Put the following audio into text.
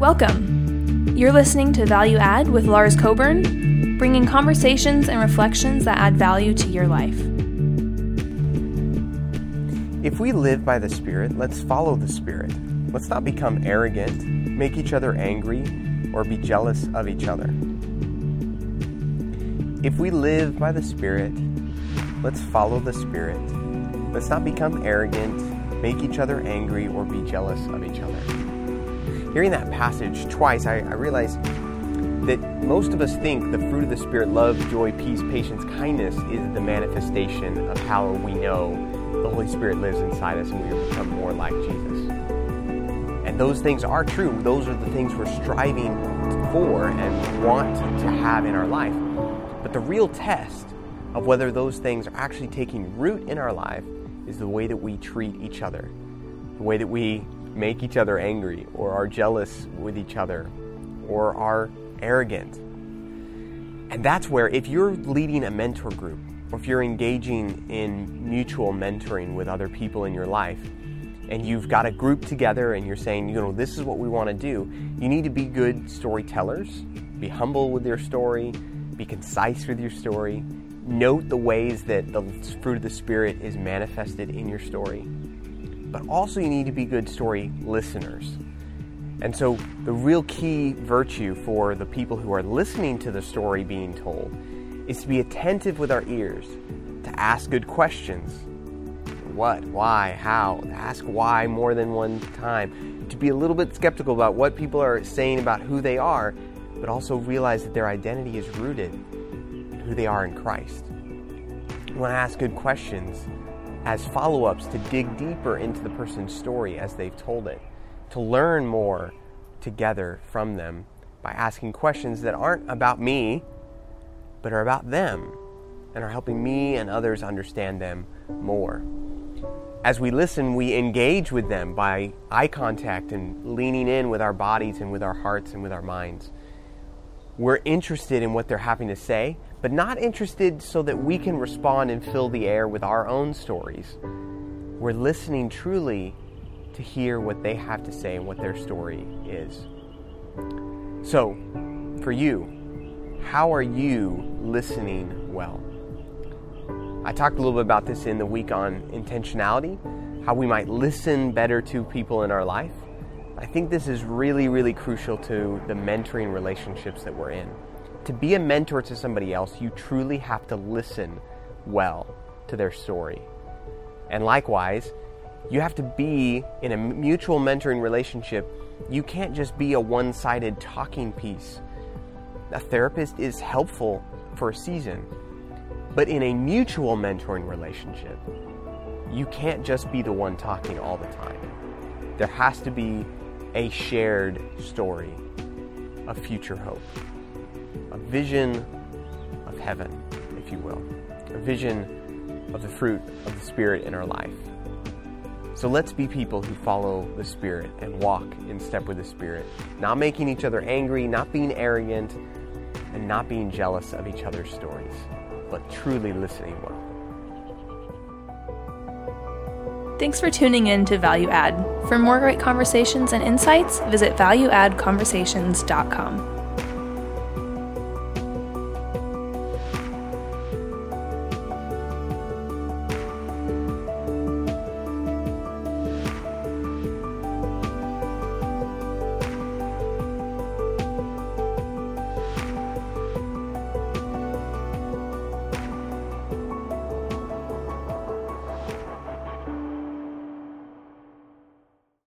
Welcome. You're listening to Value Add with Lars Coburn, bringing conversations and reflections that add value to your life. If we live by the Spirit, let's follow the Spirit. Let's not become arrogant, make each other angry, or be jealous of each other. If we live by the Spirit, let's follow the Spirit. Let's not become arrogant, make each other angry, or be jealous of each other. Hearing that passage twice, I, I realized that most of us think the fruit of the Spirit love, joy, peace, patience, kindness is the manifestation of how we know the Holy Spirit lives inside us and we become more like Jesus. And those things are true. Those are the things we're striving for and want to have in our life. But the real test of whether those things are actually taking root in our life is the way that we treat each other, the way that we make each other angry or are jealous with each other or are arrogant. And that's where, if you're leading a mentor group, or if you're engaging in mutual mentoring with other people in your life, and you've got a group together and you're saying, you know, this is what we want to do, you need to be good storytellers, be humble with your story, be concise with your story, note the ways that the fruit of the Spirit is manifested in your story. But also, you need to be good story listeners. And so, the real key virtue for the people who are listening to the story being told is to be attentive with our ears, to ask good questions. What, why, how, ask why more than one time, to be a little bit skeptical about what people are saying about who they are, but also realize that their identity is rooted in who they are in Christ. You want to ask good questions as follow ups to dig deeper into the person's story as they've told it, to learn more together from them by asking questions that aren't about me but are about them and are helping me and others understand them more. As we listen, we engage with them by eye contact and leaning in with our bodies and with our hearts and with our minds. We're interested in what they're having to say, but not interested so that we can respond and fill the air with our own stories. We're listening truly to hear what they have to say and what their story is. So, for you, how are you listening well? I talked a little bit about this in the week on intentionality, how we might listen better to people in our life. I think this is really, really crucial to the mentoring relationships that we're in. To be a mentor to somebody else, you truly have to listen well to their story. And likewise, you have to be in a mutual mentoring relationship. You can't just be a one sided talking piece a therapist is helpful for a season, but in a mutual mentoring relationship, you can't just be the one talking all the time. There has to be a shared story of future hope, a vision of heaven, if you will, a vision of the fruit of the Spirit in our life. So let's be people who follow the Spirit and walk in step with the Spirit, not making each other angry, not being arrogant, and not being jealous of each other's stories, but truly listening well. Thanks for tuning in to Value Add. For more great conversations and insights, visit valueaddconversations.com.